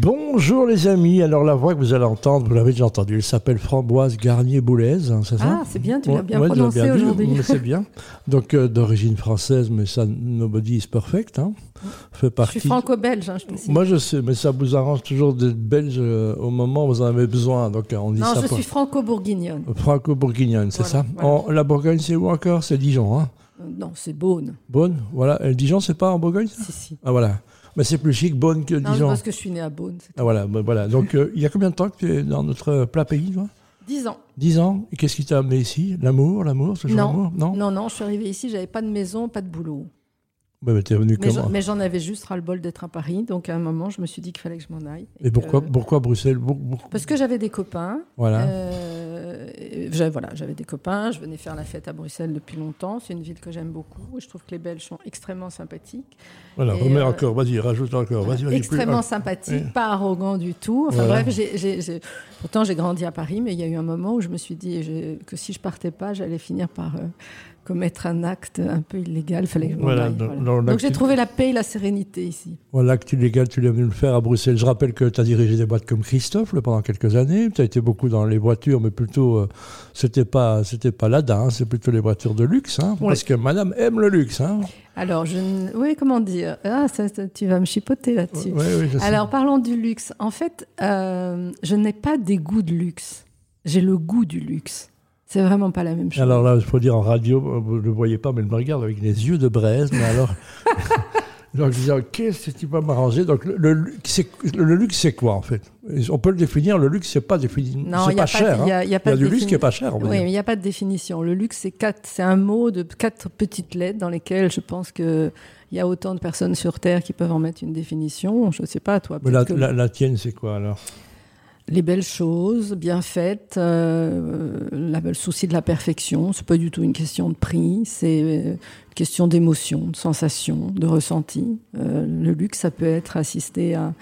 Bonjour les amis, alors la voix que vous allez entendre, vous l'avez déjà entendue, elle s'appelle Framboise Garnier-Boulez, hein, c'est ça Ah, c'est bien, tu l'as bien Ouais, prononcé aujourd'hui. C'est bien. Donc euh, d'origine française, mais ça, nobody is perfect. Hein. Fait Je partie. suis franco-belge, hein, je précise. Moi je sais, mais ça vous arrange toujours d'être belge euh, au moment où vous en avez besoin. Donc euh, on dit non, ça je suis franco-bourguignonne. Franco-bourguignonne, c'est Voilà, ça voilà. En- La Bourgogne, c'est où encore? C'est Dijon. Hein? Non, c'est Beaune. Bonne, voilà. Et Dijon, c'est pas en Bourgogne ça? Si, si. Ah voilà. Mais c'est plus chic, Bonne que Non, Dijon. parce que je suis née à Beaune. c'est Ah voilà, ben voilà. Donc euh, il y a combien de temps que tu es dans notre plat pays, toi? 10 ans. 10 ans. Et qu'est-ce qui t'a amené ici? L'amour, l'amour, Non. Non Non, non, je suis arrivée ici, j'avais pas de maison, pas de boulot. Ouais, mais t'es venu Mais comment? Mais j'en avais juste ras-le-bol d'être à Paris. Donc à un moment, je me suis dit qu'il fallait que je m'en aille. Et pourquoi, que- pourquoi Bruxelles? Parce que j'avais des copains. Voilà. Euh, j'avais- voilà, j'avais des copains. Je venais faire la fête à Bruxelles depuis longtemps. C'est une ville que j'aime beaucoup. Et je trouve que les Belges sont extrêmement sympathiques. voilà, et, remets euh, encore, vas-y, rajoute encore. Vas-y, vas-y. extrêmement plus- sympathique, Ouais. pas arrogant du tout. Enfin Voilà. bref, pourtant j'ai grandi à Paris, mais il y a eu un moment où je me suis dit que si je partais pas, j'allais finir par euh, commettre un acte un peu illégal. Il fallait Voilà, voilà. Donc l'acte- j'ai trouvé la paix et la sérénité ici. Voilà, que tu légal, tu l'es venu le faire à Bruxelles. Je rappelle que tu as dirigé des boîtes comme Christophe là, pendant quelques années. Tu as été beaucoup dans les voitures, mais plutôt, euh, c'était pas c'était pas Lada, hein, c'est plutôt les voitures de luxe. Hein, Ouais. Parce que madame aime le luxe. Hein. Alors, je oui, comment dire? Ah, ça, ça, tu vas me chipoter là-dessus. Ouais, ouais. Alors, parlons du luxe. En fait, euh, je n'ai pas des goûts de luxe. J'ai le goût du luxe. C'est vraiment pas la même chose. Alors là, il faut dire en radio, vous ne le voyez pas, mais il me regarde avec les yeux de braise. Mais alors, donc je dis, oh, qu'est-ce que tu vas m'arranger Donc le, le, luxe, c'est- le luxe, c'est quoi en fait? On peut le définir. Le luxe, c'est pas défini. Non, c'est il y a pas pas- cher. il y a- il y a pas du de luxe défini- qui est pas cher. Va Oui, mais il n'y a pas de définition. Le luxe, c'est quatre, c'est un mot de quatre petites lettres dans lesquelles je pense que il y a autant de personnes sur Terre qui peuvent en mettre une définition. Je ne sais pas, toi. Mais la, peut-être que la- la tienne, c'est quoi alors? Les belles choses, bien faites, euh, la- le souci de la perfection. C'est pas du tout une question de prix. C'est euh, une question d'émotion, de sensation, de ressenti. Euh, le luxe, ça peut être assister à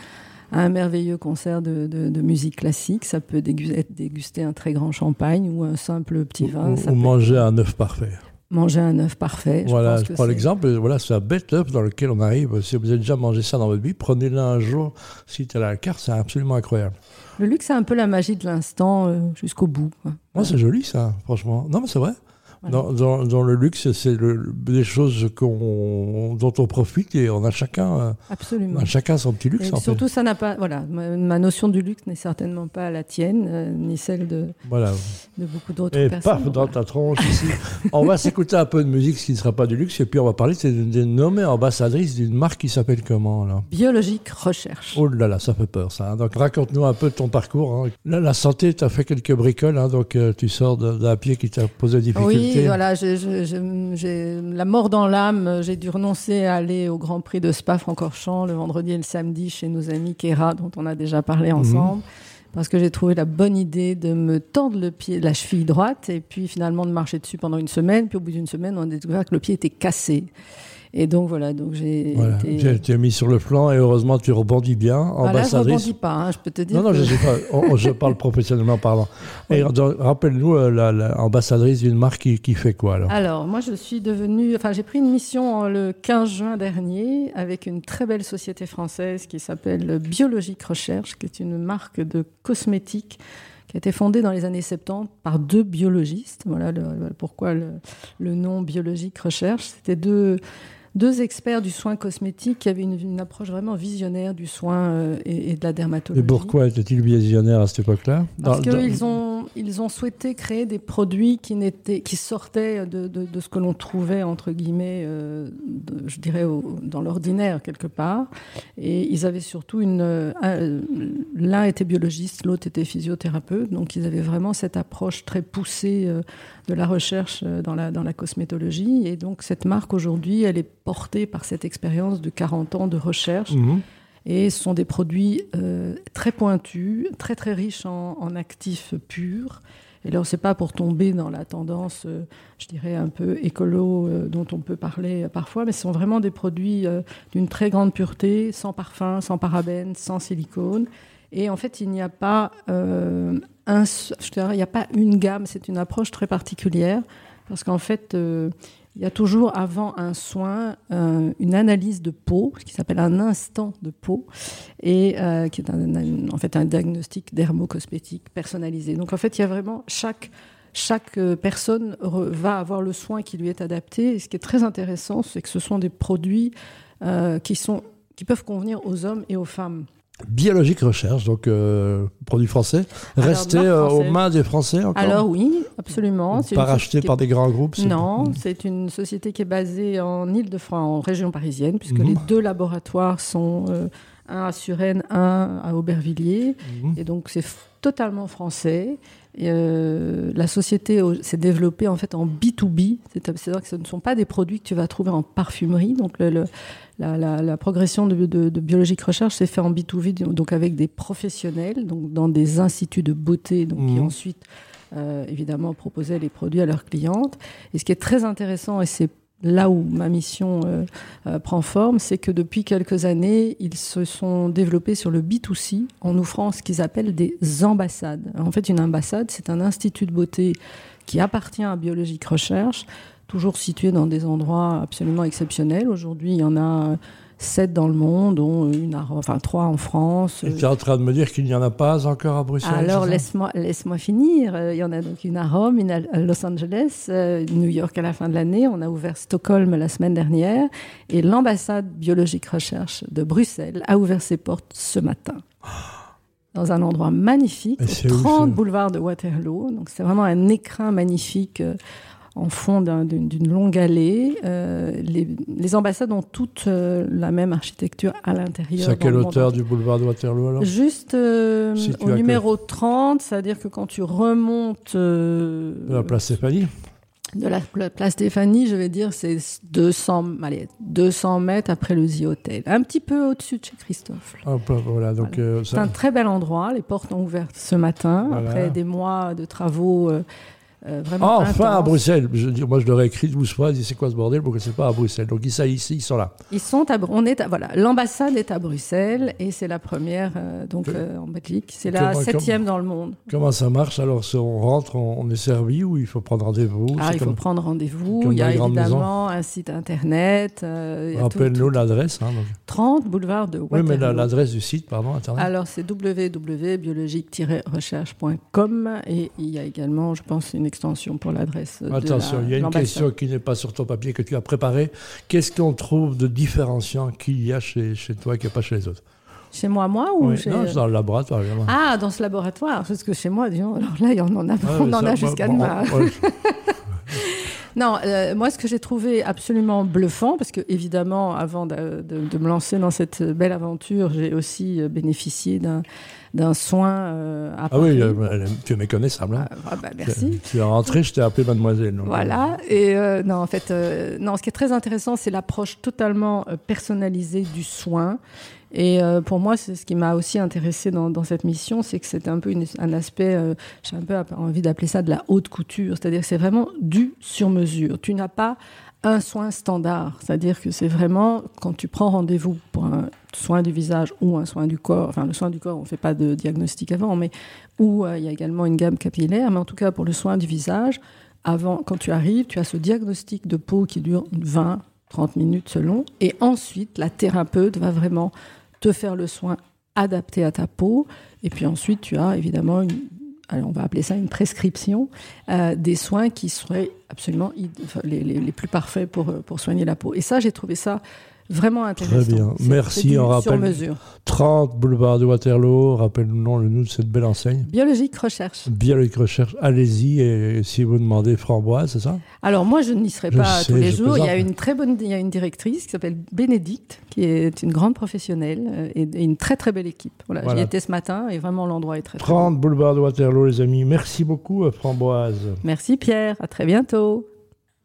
à un merveilleux concert de, de- de musique classique, ça peut dégu- être déguster un très grand champagne ou un simple petit vin, Ou, ça ou peut manger un œuf parfait. Manger un œuf parfait. je voilà, pense je prends l'exemple. Voilà, c'est un bête œuf dans lequel on arrive. Si vous avez déjà mangé ça dans votre vie, prenez-le un jour. Si tu as la carte, c'est absolument incroyable. Le luxe, c'est un peu la magie de l'instant euh, jusqu'au bout. Moi, c'est joli ça, franchement. Non, mais c'est vrai. Voilà. Dans, dans- dans le luxe, c'est le- des choses qu'on, dont on profite et on a chacun, on Absolument. a chacun son petit Et luxe. en fait. surtout, ça n'a pas. Voilà, ma, ma notion du luxe n'est certainement pas la tienne, euh, ni celle de, Voilà. de beaucoup d'autres Et personnes. paf, Donc, dans voilà. ta tronche ici. on va s'écouter un peu de musique, ce qui ne sera pas du luxe, et puis on va parler c'est d'une d'une nommée ambassadrice d'une marque qui s'appelle comment là? Biologique recherche. Oh là là, ça fait peur ça. hein. Donc raconte-nous un peu de ton parcours. hein. Là, la santé, tu as fait quelques bricoles, hein, donc euh, tu sors d'un pied qui t'a posé des Oui, difficultés. voilà, j'ai la mort dans l'âme. J'ai dû renoncer à aller au Grand Prix de Spa-Francorchamps le vendredi et le samedi chez nos amis Kera, dont on a déjà parlé Mhm. ensemble. Parce que j'ai trouvé la bonne idée de me tendre le pied, la cheville droite, et puis finalement de marcher dessus pendant une semaine. Puis au bout d'une semaine, on a découvert que le pied était cassé. Et donc voilà, donc j'ai Voilà. été. Tu es mis sur le flanc et heureusement tu rebondis bien, Ah, là, je ambassadrice. rebondis pas, hein, je peux te dire. non, non, que- je sais pas. On- je parle professionnellement parlant. Et rappelle-nous, euh, la, la ambassadrice d'une marque qui, qui fait quoi alors? Alors, moi, je suis devenue. Enfin, j'ai pris une mission euh, le 15 juin dernier avec une très belle société française qui s'appelle Biologique Recherche, qui est une marque de cosmétiques qui a été fondée dans les années 70 par deux biologistes. Voilà le- le- pourquoi le, le nom Biologique Recherche. C'était deux, deux experts du soin cosmétique qui avaient une, une approche vraiment visionnaire du soin euh, et, et de la dermatologie. Et pourquoi était-il visionnaire à cette époque-là? Parce qu'ils ont, ils ont souhaité créer des produits qui, n'étaient, qui sortaient de, de, ce que l'on trouvait, entre guillemets, euh, je dirais, dans l'ordinaire, quelque part. Et ils avaient surtout une. euh, un- L'un était biologiste, l'autre était physiothérapeute. Donc ils avaient vraiment cette approche très poussée euh, de la recherche dans la, dans la cosmétologie. Et donc cette marque, aujourd'hui, elle est portée par cette expérience de 40 ans de recherche. Mhm. Et ce sont des produits euh, très pointus, très très riches en, actifs purs. Et là, c'est pas pour tomber dans la tendance, euh, je dirais, un peu écolo euh, dont on peut parler parfois, mais ce sont vraiment des produits d'une très grande pureté, sans parfum, sans parabènes, sans silicone. Et en fait, il n'y a pas un, je dirais, il n'y a pas une gamme. C'est une approche très particulière parce qu'en fait, euh, il y a toujours avant un soin euh, une analyse de peau, ce qui s'appelle un instant de peau, et euh, qui est en fait un diagnostic dermocosmétique personnalisé. Donc en fait, il y a vraiment chaque chaque personne va avoir le soin qui lui est adapté. Et ce qui est très intéressant, c'est que ce sont des produits qui sont qui peuvent convenir aux hommes et aux femmes. Biologique Recherche, donc euh, produit français, resté euh, aux mains des Français encore Alors oui, absolument. Pas racheté par des grands groupes Non, c'est une société qui est basée en Ile-de-France, en région parisienne, puisque mhm. les deux laboratoires sont euh, un à Suresnes, un à Aubervilliers. Mhm. Et donc c'est totalement français. Euh, la société s'est développée en fait en B2B, c'est-à-dire que ce ne sont pas des produits que tu vas trouver en parfumerie. Donc le, la, progression de, de, de, biologique recherche s'est fait en B2B, donc avec des professionnels, donc dans des instituts de beauté, donc qui mmh. ensuite euh, évidemment proposaient les produits à leurs clientes. Et ce qui est très intéressant, et c'est là où ma mission euh, euh, prend forme, c'est que depuis quelques années, ils se sont développés sur le B2C en offrant ce qu'ils appellent des ambassades. En fait, une ambassade, c'est un institut de beauté qui appartient à Biologique Recherche, toujours situé dans des endroits absolument exceptionnels. Aujourd'hui, il y en a sept dans le monde, dont une enfin trois en France. Et tu es en train de me dire qu'il n'y en a pas encore à Bruxelles Alors laisse-moi laisse finir. Euh, il y en a donc une à Rome, une à Los Angeles, euh, New York à la fin de l'année. On a ouvert Stockholm la semaine dernière. Et l'ambassade biologique recherche de Bruxelles a ouvert ses portes ce matin. Dans un endroit magnifique, 30 boulevard de Waterloo. Donc c'est vraiment un écrin magnifique euh, en fond d'une longue allée. Euh, les, ambassades ont toutes euh, la même architecture à l'intérieur. C'est à quelle hauteur du boulevard de Waterloo alors? Juste euh, au numéro 30, c'est-à-dire que quand tu remontes... de la place Stéphanie? de la, place Stéphanie, je vais dire, c'est 200, allez, 200 mètres après le The Hotel. Un petit peu au-dessus de chez Christophe. voilà, donc C'est un très bel endroit. Les portes ont ouvert ce matin, après des mois de travaux euh, ah, enfin à Bruxelles. Je moi, je leur ai écrit 12 fois, dit c'est quoi ce bordel? Pourquoi c'est pas à Bruxelles? Donc ils, ici, ils sont là. Ils sont à, on est voilà, l'ambassade est à Bruxelles et c'est la première euh, donc euh, en Belgique. C'est la septième dans le monde. Comment ça marche? Alors, si on rentre, on, est servi ou il faut prendre rendez-vous? Ah, il faut prendre rendez-vous. Il y a évidemment un site internet. Rappelle-nous l'adresse. Hein, 30 boulevard de Waterloo. Oui, mais l'adresse du site, pardon, internet. Alors, c'est www.biologique-recherche.com et il y a également, je pense, une extension pour l'adresse. Attention, il y a une question qui n'est pas sur ton papier que tu as préparé. Qu'est-ce qu'on trouve de différenciant qu'il y a chez, chez toi qui n'y a pas chez les autres chez moi, moi ou oui, Non, dans le laboratoire. Ah, dans ce laboratoire Parce que chez moi, disons, alors là, on en a, on en a jusqu'à demain. Non, euh, moi, ce que j'ai trouvé absolument bluffant, parce que évidemment, avant de, me lancer dans cette belle aventure, j'ai aussi euh, bénéficié d'un d'un soin euh, à Ah oui, tu es méconnaissable. Hein. Ah, bah, merci. Tu, es rentrée, je t'ai appelé mademoiselle. voilà. Et non, en fait, non, ce qui est très intéressant, c'est l'approche totalement personnalisée du soin. Et euh, pour moi, c'est ce qui m'a aussi intéressé dans, dans cette mission, c'est que c'était un peu un aspect, euh, j'ai un peu envie d'appeler ça de la haute couture, c'est-à-dire que c'est vraiment du sur mesure. Tu n'as pas un soin standard, c'est-à-dire que c'est vraiment quand tu prends rendez-vous pour un soin du visage ou un soin du corps, enfin le soin du corps, on ne fait pas de diagnostic avant, mais où euh, il y a également une gamme capillaire, mais en tout cas pour le soin du visage, avant, quand tu arrives, tu as ce diagnostic de peau qui dure 20, 30 minutes selon. Et ensuite, la thérapeute va vraiment te faire le soin adapté à ta peau. Et puis ensuite, tu as évidemment une, on va appeler ça une prescription, euh, des soins qui seraient absolument les, les, plus parfaits pour, pour soigner la peau. Et ça, j'ai trouvé ça Vraiment intéressant. Très bien. Merci. On rappelle mesure. 30 boulevard de Waterloo. Rappelle-nous le nom de cette belle enseigne. Biologique Recherche. Biologique Recherche. Allez-y. Et si vous demandez Framboise, c'est ça? Alors moi, je n'y serai pas tous les jours. Il y a une très bonne, il y a une directrice qui s'appelle Bénédicte, qui est une grande professionnelle euh, et, une très très belle équipe. Voilà, J'y étais ce matin et vraiment l'endroit est très. 30 boulevard de Waterloo, les amis. Merci beaucoup, Framboise. Merci Pierre. À très bientôt.